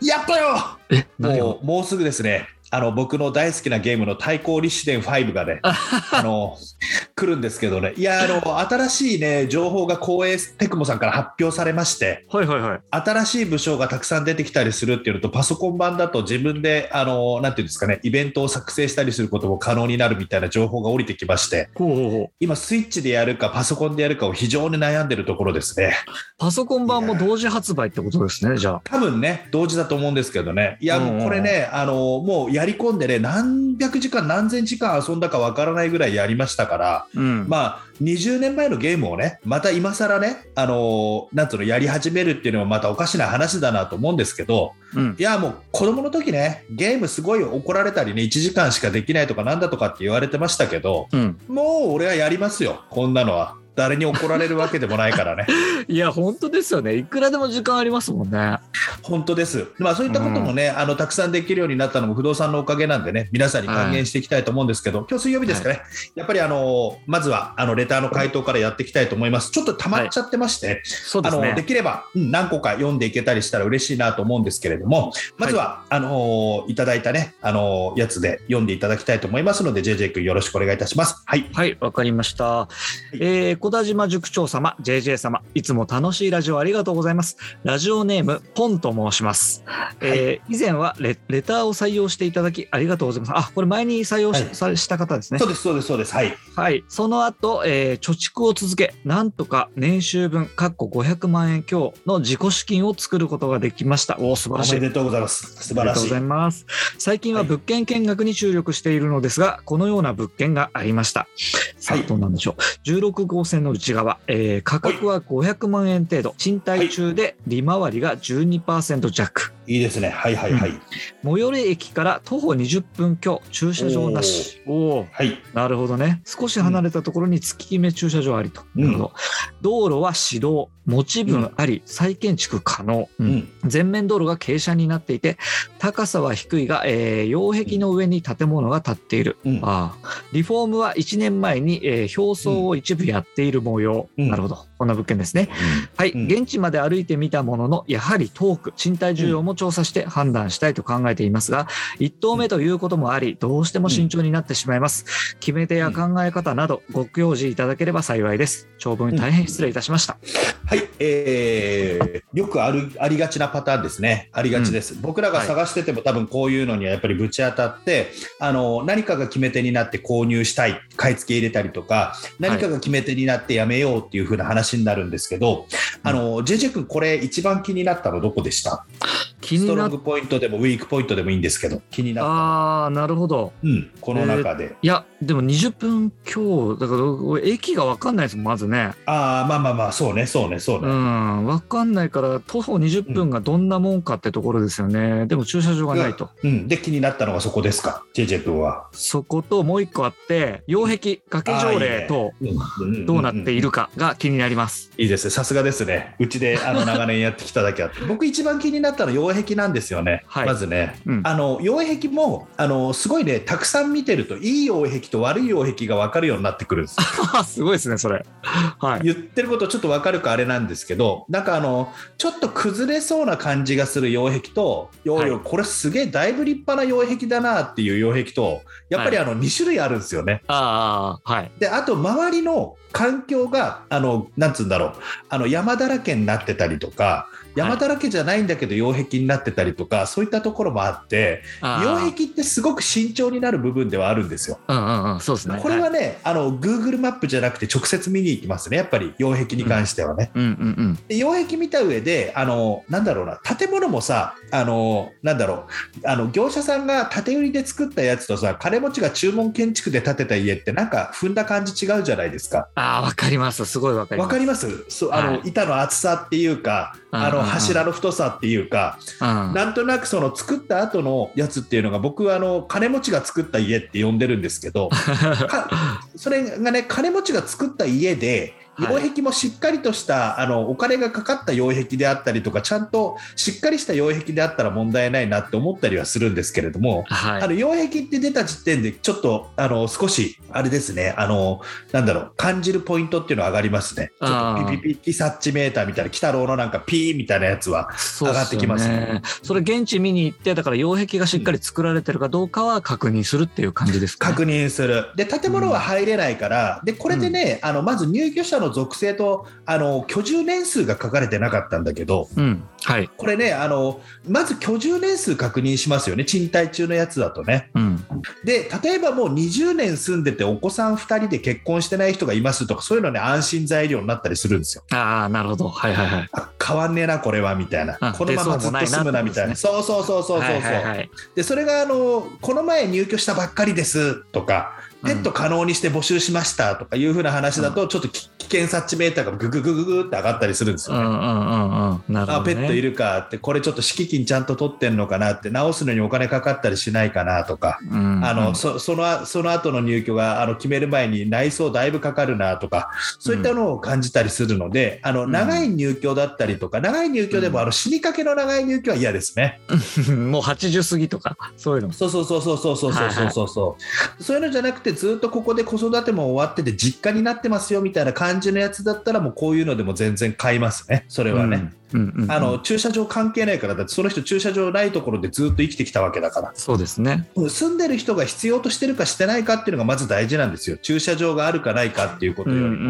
やったよ！えもうもうすぐですね。あの僕の大好きなゲームの対抗立志伝5がね あの来るんですけどね。いやあの新しいね情報が光栄テクモさんから発表されましてはいはいはい。新しい武将がたくさん出てきたりするっていうのとパソコン版だと自分であのなんていうんですかねイベントを作成したりすることも可能になるみたいな情報が降りてきましてほうほうほう。今スイッチでやるかパソコンでやるかを非常に悩んでるところですね。パソコン版も同時発売ってことですねじゃあ。多分ね同時だと思うんですけどね。いやもうこれねあのもうやり込んでね何百時間何千時間遊んだかわからないぐらいやりましたからうん。まあ20年前のゲームをねまた今更ねあのなんつうのやり始めるっていうのはまたおかしな話だなと思うんですけどうん。いやもう子供の時ねゲームすごい怒られたりね1時間しかできないとかなんだとかって言われてましたけどうん。もう俺はやりますよこんなのは誰に怒られるわけでもないからね。いや本当ですよね。いくらでも時間ありますもんね。本当です、まあ、そういったこともね、あのたくさんできるようになったのも不動産のおかげなんでね皆さんに還元していきたいと思うんですけど、今日水曜日ですかね、やっぱりあのまずはあのレターの回答からやっていきたいと思います。ちょっと溜まっちゃってまして、あのそうですね。できれば、うん何個か読んでいけたりしたら嬉しいなと思うんですけれども、まずは、あのいただいたね、あのやつで読んでいただきたいと思いますので、JJ 君よろしくお願いいたします。はい。はい、わかりました。えー、小田島塾長様、JJ 様、いつも楽しいラジオありがとうございます。ラジオネーム、ポンと申します。えー以前はレレターを採用していただきありがとうございます。あ、これ前に採用し,はいさ、した方ですねそ。うです、そうです、そうです。はい。はい。その後、えー貯蓄を続け、なんとか年収分、かっこ500万円強の自己資金を作ることができました。おー素晴おらしいめ。でとうございます。素晴らしいありがとうござい。ます。最近ははい物件見学に注力しているのですが、このような物件がありました。さあ、はいどうなんでしょう。16号線の内側、えー価格は500万円程度、賃貸中で利回りが12%弱。いいですね。はい、はい、はい。最寄り駅から徒歩20分強、駐車場なし。おおーはい。なるほどね。少し離れたところに月決め駐車場ありと。うんなるほど。道路は市道、持ち分あり、再建築可能。ううんん。全面道路が傾斜になっていて高さは低いが、えー擁壁の上に建物が建っている、うんああリフォームは1年前に、えー表層を一部やっている模様、うんなるほどこんな物件ですねはい、うん現地まで歩いてみたもののやはり遠く賃貸需要も調査して判断したいと考えていますが1棟目ということもありどうしても慎重になってしまいます。決め手や考え方などご教示いただければ幸いです。長文大変失礼いたしました、はい、えーよくあるありがちなパターンですね、ありがちです、僕らが探してても、多分こういうのにはやっぱりぶち当たって、あの何かが決め手になって購入したい、買い付け入れたりとか、何かが決め手になってやめようっていう風な話になるんですけど、あの JJ 君、これ、一番気になったの、どこでした？気になっストロングポイントでもウィークポイントでもいいんですけど、気になったの、ああなるほどうん、この中で。いや、でも20分強、だから俺駅が分かんないですもん、まずね。ああ、まあまあまあ、そうね、そうね、そううね。ん、分かんないから、徒歩20分がどんなもんかってところですよね。でも駐車場がないと。うん、で、気になったのがそこですか、JJ 君は。そこともう一個あって、擁壁、崖条例とどうなっているかが気になります。いいですね、さすがですね。うちであの長年やってきただけあって、僕一番気になったのは擁壁なんですよね。はいまずね、うんあの擁壁もあのすごいね、たくさん見てるといい擁壁と悪い擁壁が分かるようになってくるんですよ。すごいですね、それ。はい。言ってることちょっと分かるかあれなんですけど、なんかあのちょっと崩れそうな感じがする擁壁と、よはいよこれすげえだいぶ立派な擁壁だなっていう擁壁と、やっぱりあの2種類あるんですよね。ああ、はい。であと周りの環境があのなんつうんだろうあの山だらけになってたりとか山だらけじゃないんだけど擁壁になってたりとか、そういったところもあって擁壁ってすごく慎重になる部分ではあるんですよ。うんうんうん、そうですね。これはね、あの Google マップじゃなくて直接見に行きますねやっぱり擁壁に関してはね。擁壁見た上であのなんだろうな建物もさあのなんだろうあの業者さんが建て売りで作ったやつとさ金持ちが注文建築で建てた家ってなんか踏んだ感じ違うじゃないですか。ああ、わかります。すごいわかります。わかります？あの、はい板の厚さっていうかあの柱の太さっていうか、なんとなくその作った後のやつっていうのが僕はあの金持ちが作った家って呼んでるんですけど それがね金持ちが作った家で擁壁もしっかりとした、あのお金がかかった擁壁であったりとかちゃんとしっかりした擁壁であったら問題ないなって思ったりはするんですけれども、はい、あの擁壁って出た時点でちょっとあの少しあれですねあのなんだろう感じるポイントっていうのは上がりますね。ちょっとピピピピサッチメーターみたいな鬼太郎のなんかピーみたいなやつは上がってきますね。それ現地見に行ってだから擁壁がしっかり作られてるかどうかは確認するっていう感じですか、ね、確認する。で建物は入れないから、うん、でこれでね、あのまず入居者の属性とあの居住年数が書かれてなかったんだけど、うん。はい、これねあの、まず居住年数確認しますよね、賃貸中のやつだとね。うん、で例えばもう20年住んでて、お子さん2人で結婚してない人がいますとか、そういうのね、安心材料になったりするんですよ。ああ、なるほど、はいはいはい。変わんねえな、これはみたいな、このままずっと住むなみたいな、そうそうそうそうそうそう、はいはいはい、でそれがあのこの前入居したばっかりですとか、ペット可能にして募集しましたとかいうふうな話だと、ちょっと危険察知メーターがグググググって上がったりするんですよ。ね。あペットいるかってこれちょっと敷金ちゃんと取ってんのかなって直すのにお金かかったりしないかなとか、あのそそのその後の入居があの決める前に内装だいぶかかるなとかそういったのを感じたりするので、あの長い入居だったりとか長い入居でもあの死にかけの長い入居は嫌ですね。もう80過ぎとかそういうのそうそうそうそうそうそうそうそうそう、はい、そういうのじゃなくてずっとここで子育ても終わってて実家になってますよみたいな感じのやつだったらもうこういうのでも全然買いますね。それはね、あの駐車場関係ないからだってその人駐車場ないところでずっと生きてきたわけだから。そうですね。住んでる人が必要としてるかしてないかっていうのがまず大事なんですよ。駐車場があるかないかっていうことよりも、うんうんう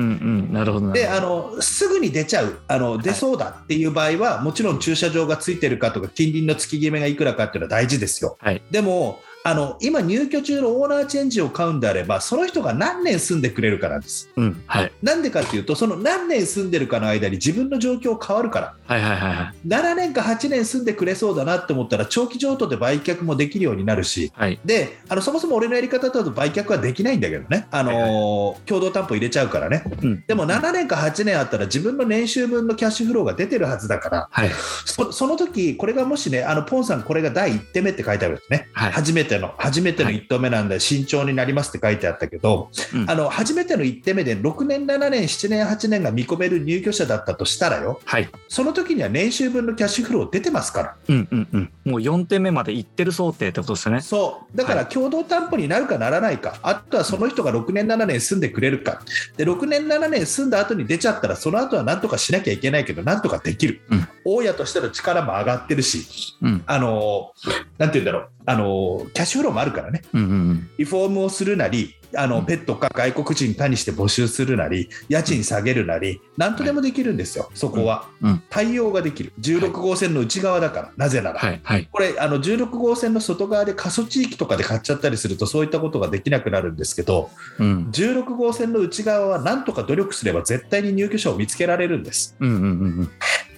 ん、なるほどであのすぐに出ちゃう。あの出そうだっていう場合は、はい、もちろん駐車場がついてるかとか近隣の月決めがいくらかっていうのは大事ですよ、はい、でもあの今、入居中のオーナーチェンジを買うんであれば、その人が何年住んでくれるかなんです。うん。はい、なんでかっていうと、その何年住んでるかの間に自分の状況変わるから、はいはいはいはい、7年か8年住んでくれそうだなって思ったら、長期譲渡で売却もできるようになるし、はい、であのそもそも俺のやり方だと売却はできないんだけどね、あのーはいはい、共同担保入れちゃうからね、うん、でも7年か8年あったら、自分の年収分のキャッシュフローが出てるはずだから、はい、そその時これがもしね、あのポンさん、これが第1手目って書いてあるんですね、はい、初めての、初めての1投目なんで慎重になりますって書いてあったけど、うん、あの初めての1手目で6年、7年、7年、8年が見込める入居者だったとしたらよ、はい、その時には年収分のキャッシュフロー出てますから。うんうんうん、もう4点目までいってる想定ってことですね。そう。だから共同担保になるかならないか、あとはその人が6年、7年住んでくれるか、で6年、7年住んだ後に出ちゃったら、その後はなんとかしなきゃいけないけど、なんとかできる、うん、大家としての力も上がってるし、うん、あのなんて言うんだろう、あのキャッシュフローもあるからね、うんうんうん、リフォームをするなり、あのペットか外国人かにして募集するなり、家賃下げるなり、なんとでもできるんですよ、そこは。対応ができる、16号線の内側だから、なぜなら、はい。はい、これあの、16号線の外側で過疎地域とかで買っちゃったりすると、そういったことができなくなるんですけど、うん、16号線の内側はなんとか努力すれば、絶対に入居者を見つけられるんです。うんうんうんうん。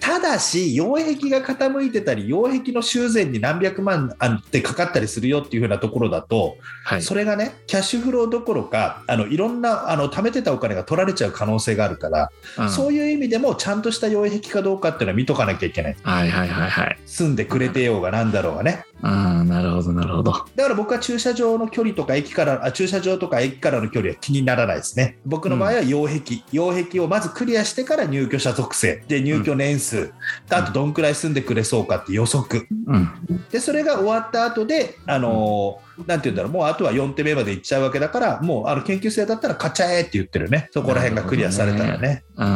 ただし、擁壁が傾いてたり、擁壁の修繕に何百万ってかかったりするよっていう風なところだと、はい、それがね、キャッシュフローどころか、あのいろんなあの貯めてたお金が取られちゃう可能性があるから、うん、そういう意味でも、ちゃんとした擁壁かどうかっていうのは見とかなきゃいけない。はいはいはいはい、住んでくれてようがなんだろうがね。あなるほどなるほど。だから僕は駐車場の距離とか駅からあ駐車場とか駅からの距離は気にならないですね。僕の場合は擁壁、うん、擁壁。をまずクリアしてから入居者属性。で入居年数、うん、あとどんくらい住んでくれそうかって予測、うん、でそれが終わった後であのー、なんて言うんだろう。もうあとは4手目までいっちゃうわけだからもうあの研究生だったら買っちゃえって言ってるね。そこら辺がクリアされたらね。うんうん。う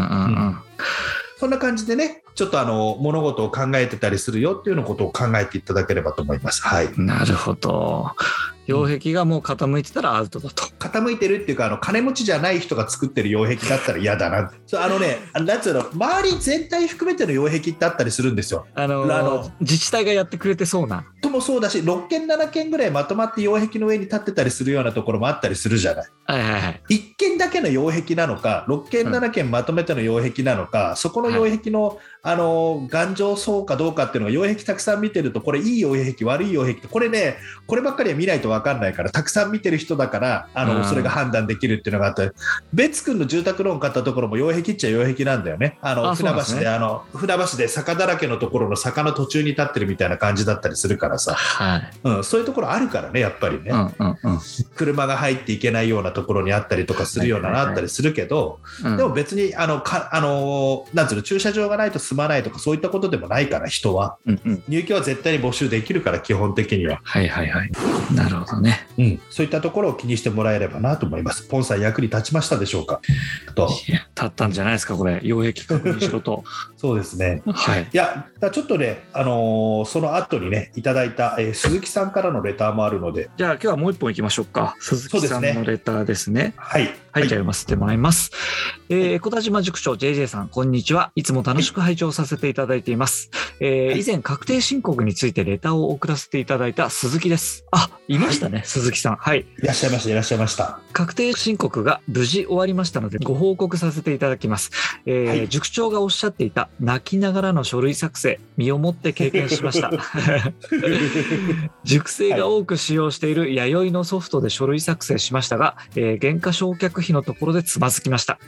んそんな感じでね、ちょっとあの物事を考えてたりするよっていうのことを考えていただければと思います。はい。なるほど。擁壁がもう傾いてたらアウトだと。傾いてるっていうか、あの金持ちじゃない人が作ってる擁壁だったら嫌だな。そうあのね、なんつうの、周り全体含めての擁壁ってあったりするんですよ。あのー、あの自治体がやってくれてそうな。ともそうだし、6軒、7軒ぐらいまとまって擁壁の上に立ってたりするようなところもあったりするじゃない。はいはいはい。1件だけの擁壁なのか、6件、うん7件まとめての擁壁なのか、そこの擁壁の、あの頑丈そうかどうかっていうのが、擁壁たくさん見てると、これ、いい擁壁、悪い擁壁って、これね、こればっかりは見ないと分かんないから、たくさん見てる人だから、あのうんそれが判断できるっていうのがあって、別君の住宅ローン買ったところも、擁壁っちゃ擁壁なんだよね、あの船橋で、あの船橋で坂だらけのところの坂の途中に立ってるみたいな感じだったりするからさ、はい。うん、そういうところあるからね、やっぱりね。うんうんうん車が入っていけないようなところにあったりとかするようなのはいはいはいあったりするけど、うん。でも別にあのかあのなんつうの駐車場がないと住まないとかそういったことでもないから人はうんうん。入居は絶対に募集できるから基本的には、はいはいはい。なるほどね。うん、そういったところを気にしてもらえればなと思いますポンさん役に立ちましたでしょうか？と立ったんじゃないですか、これ。擁壁確認しろと。そうですねはい。いやちょっとね、あのーその後にねいただいた、えー鈴木さんからのレターもあるのでじゃあ今日はもう一本いきましょうか。鈴木さんのレターですね。はいはい、じゃあ読ませてもらいます。えー、小田島塾長 JJ さん、こんにちは。いつも楽しく拝聴させていただいています。えーはい以前確定申告についてレターを送らせていただいた鈴木です。あ、いましたね、鈴木さん。はい。いらっしゃいましたいらっしゃいました。確定申告が無事終わりましたのでご報告させていただきます、えーはい。塾長がおっしゃっていた泣きながらの書類作成身をもって経験しました。塾生が多く使用している弥生のソフトで書類作成しましたが、えー原価償却費のところでつまずきました。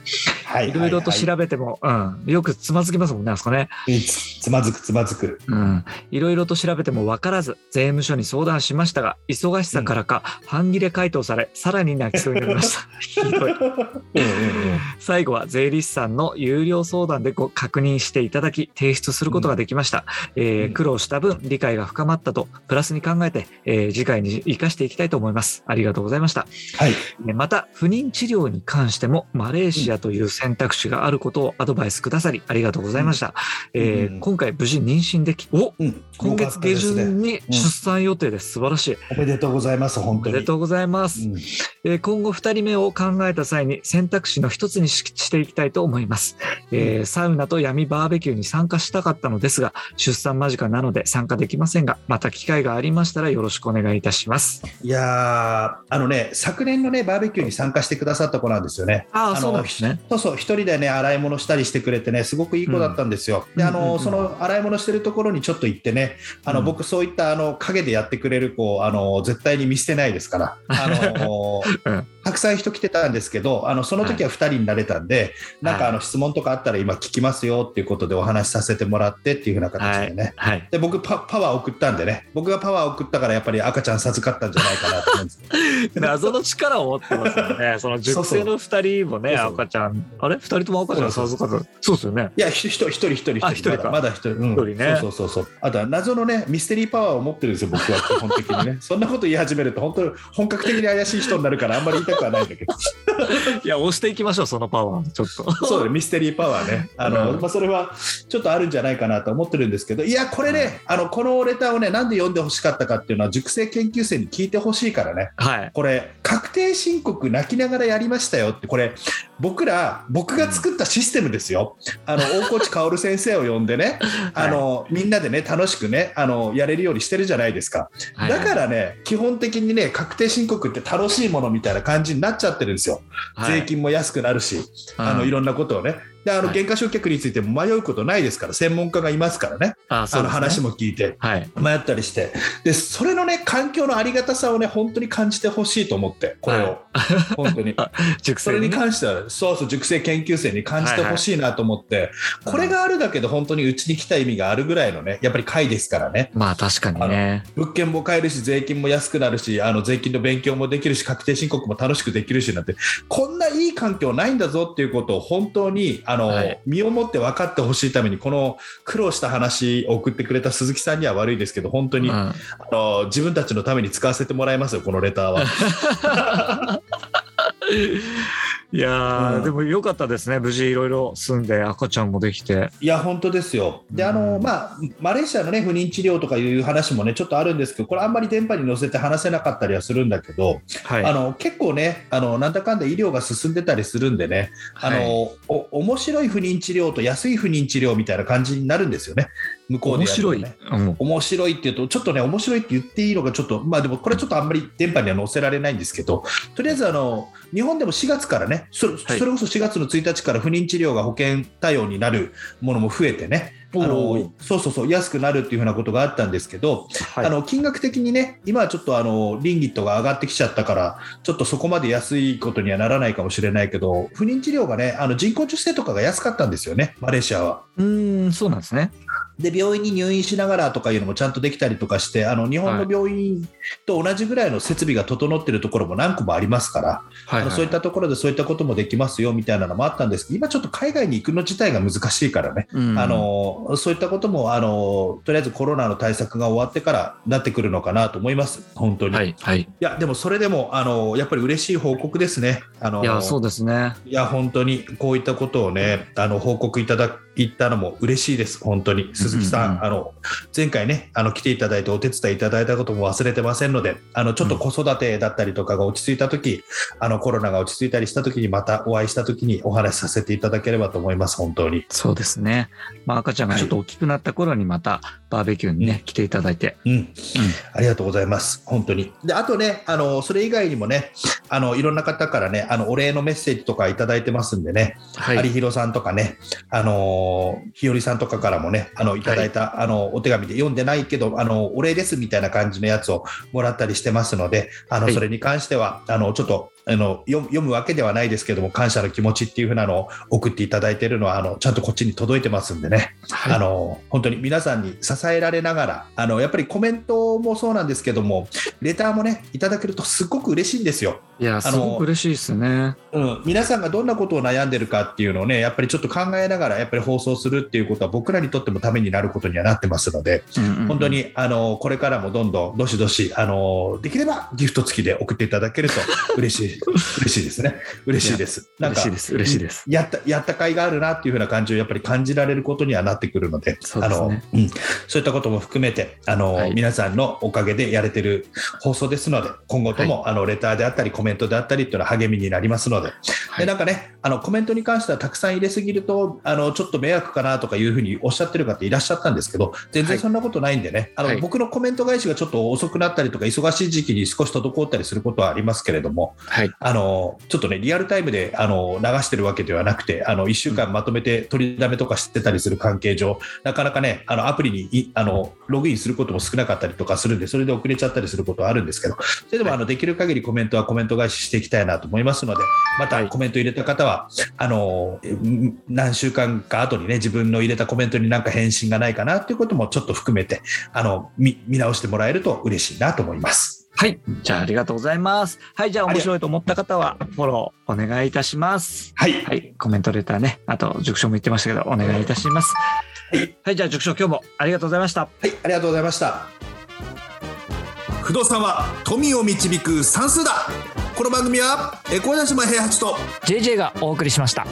はい。いろいろとべ調べても、うん、よくつまずきますもんねあそこね。つつまずくつまずく。うん、いろいろと調べても分からず税務署に相談しましたが忙しさからか半切れ回答されさらに泣きそうになりました。ひどい。最後は税理士さんの有料相談でご確認していただき提出することができました、えーうん。苦労した分理解が深まったとプラスに考えて、えー次回に生かしていきたいと思います。ありがとうございました。はい。えーまた不妊治療に関してもマレーシアという選択肢があることをアドバイスくださりありがとうございました、えーうん今回無事妊娠できおうん。今月下旬に出産予定です。素晴らしい。おめでとうございます、本当に。おめでとうございます、うん。えー今後2人目を考えた際に選択肢の一つにししていきたいと思います、えーサウナと闇バーベキューに参加したかったのですが出産間近なので参加できませんがまた機会がありましたらよろしくお願いいたします。いやーあのね、昨年のね、バーベキューに参加してくださった子なんですよね。ああのそうなんですね。そうそう、一人でね、洗い物したりしてくれてね、すごくいい子だったんですよ。で、あの、うんうんうん。その洗い物してるところにちょっと行ってね、あの、うん。僕、そういった、あの、陰でやってくれる子、あの、絶対に見捨てないですから、あの、うん。たくさん人来てたんですけど、あの、その時は2人になれたんで、なんか、あの、質問とかあったら今聞きますよっていうことでお話しさせてもらってっていうふうな形でね。はい。で僕パ、パワー送ったんでね、僕がパワー送ったからやっぱり赤ちゃん授かったんじゃないかなと思うんです。謎の力を持ってますよね。その熟成の2人もねそうそう。赤ちゃん。あれ？2人とも赤ちゃん授かった？そうですよね。いや、ひ一人、一人、一人、一人、まだ一人、うん、一人ね。そうそうそうそう。あとは謎のね、ミステリーパワーを持ってるんですよ、僕は基本的にね。そんなこと言い始めると、本当に本格的に怪しい人になるから、あんまり言いたくはないんだけど。いや押していきましょうそのパワーちょっとそうだね、ミステリーパワーね。あの、うんまあ、それはちょっとあるんじゃないかなと思ってるんですけど、いや、これね、あの、このレターをね、なんで読んでほしかったかっていうのは、熟成研究生に聞いてほしいからね。はいこれ、確定申告泣きながらやりましたよって、これ、僕ら、僕が作ったシステムですよ。あの、大河内薫先生を呼んでね、あの、みんなでね、楽しくね、あの、やれるようにしてるじゃないですか。はいだからね、基本的にね、確定申告って楽しいものみたいな感じになっちゃってるんですよ。はい税金も安くなるし、あの、うんいろんなことをね。で、あの、はい。減価償却についても迷うことないですから、専門家がいますからね。あの話も聞いて。はい。迷ったりして。でそれのね環境のありがたさをね本当に感じてほしいと思ってこれを、本当に。それに関してはそうそう熟成研究生に感じてほしいなと思って、これがあるだけで本当にうちに来た意味があるぐらいのねやっぱり会ですからね。まあ確かにね。物件も買えるし税金も安くなるしあの税金の勉強もできるし確定申告も楽しくできるしなんてこんないい環境ないんだぞっていうことを本当にあの、はい身をもって分かってほしいためにこの苦労した話を送ってくれた鈴木さんには悪いですけど本当に、うんあの自分たちのために使わせてもらいますよ、このレターは。いやー、うん。でも良かったですね。無事いろいろ住んで赤ちゃんもできて。いや、本当ですよ。で、あの、うん。まあ、マレーシアのね、不妊治療とかいう話もね、ちょっとあるんですけど、これあんまり電波に乗せて話せなかったりはするんだけど、はい。あの、結構ね、あの、なんだかんだ医療が進んでたりするんでね、あの、はい。お面白い不妊治療と安い不妊治療みたいな感じになるんですよね。向こうで面白い。うん。面白いっていうと、ちょっとね、面白いって言っていいのが、ちょっと、まあでも、これちょっとあんまり電波には載せられないんですけど、とりあえず、あの、日本でも4月からね、それそれこそ4月の1日から不妊治療が保険対応になるものも増えてね、あおのーそうそうそう、安くなるっていうふうなことがあったんですけど、はい。あの金額的にね、今はちょっとあのリンギットが上がってきちゃったから、ちょっとそこまで安いことにはならないかもしれないけど、不妊治療がね、あの人工授精とかが安かったんですよね、マレーシアは。うーん、そうなんですね。で病院に入院しながらとかいうのもちゃんとできたりとかしてあの日本の病院と同じぐらいの設備が整っているところも何個もありますから、はい、あのそういったところでそういったこともできますよみたいなのもあったんですけど今ちょっと海外に行くの自体が難しいからね、うん。あのそういったこともあのとりあえずコロナの対策が終わってからなってくるのかなと思います本当に、、はいい、はい。やでもそれでもあのやっぱり嬉しい報告ですねあのいや、そうですね。いや本当にこういったことをねあの報告いただいたのも嬉しいです本当に鈴木さん、うんうんうんあの前回ねあの来ていただいてお手伝いいただいたことも忘れてませんのであのちょっと子育てだったりとかが落ち着いた時、あのコロナが落ち着いたりした時にまたお会いした時にお話しさせていただければと思います本当に。そうですね。まあ、赤ちゃんがちょっと大きくなった頃にまたバーベキューにね、来ていただいて。うん、ありがとうございます。本当に。で、あとね、あの、それ以外にもね、あの、いろんな方からね、あの、お礼のメッセージとかいただいてますんでね、はい。有弘さんとかね、あのー日和さんとかからもね、あのいただいた、あのお手紙で読んでないけど、あのお礼ですみたいな感じのやつをもらったりしてますので、あのはい。それに関しては、あのちょっとあの読む読むわけではないですけども、感謝の気持ちっていう風なのを送っていただいているのは、あのちゃんとこっちに届いてますんでね、はいあの本当に皆さんに支えられながら、あのやっぱりコメントもそうなんですけども、レターもね、いただけるとすっごく嬉しいんですよ。いや、すごく嬉しいですね。うん、皆さんがどんなことを悩んでるかっていうのをね、やっぱりちょっと考えながら、やっぱり放送するっていうことは、僕らにとってもためになることにはなってますので、うんうんうん本当。にあのこれからもどんどんどしどしあの、できればギフト付きで送っていただけると嬉しい嬉しい。ですね、嬉しいです。なんか嬉しいです。嬉しいです。やったやった甲斐があるなっていうふうな感じをやっぱり感じられることにはなってくるので、そうですね。あのうん、そういったことも含めてあの、はい。皆さんのおかげでやれてる放送ですので、今後とも、あのレターであったり、コメントであったりっていうのは励みになりますので、はい。でなんかね、あのコメントに関してはたくさん入れすぎると、あのちょっと迷惑かなとかいうふうにおっしゃってる方いらっしゃったんですけど、全然そんなことないんでね、あのはい。僕のコメント返しがちょっと遅くなったりとか、忙しい時期に少し滞ったりすることはありますけれども、はい。あのちょっとね、リアルタイムであの流してるわけではなくて、あの1週間まとめて取りだめとかしてたりする関係上、なかなかね、あのアプリにいあのログインすることも少なかったりとかするんで、それで遅れちゃったりすることはあるんですけど、それでもあのできる限りコメントはコメント返ししていきたいなと思いますので、またはい。コメント入れた方は、あのん何週間か後にね、自分の入れたコメントになんか返信がないかなっていうこともちょっと含めて、あの見見直してもらえると嬉しいなと思います。はい。じゃあ、ありがとうございます。はい。じゃあ、面白いと思った方は、フォローお願いいたします。はい、はい。コメントレターね。あと、塾長も言ってましたけど、お願いいたします。はい。はい。じゃあ、塾長、今日もありがとうございました。はい、ありがとうございました。不動産は富を導く算数だ。この番組はエコーダ島平八と JJ がお送りしました。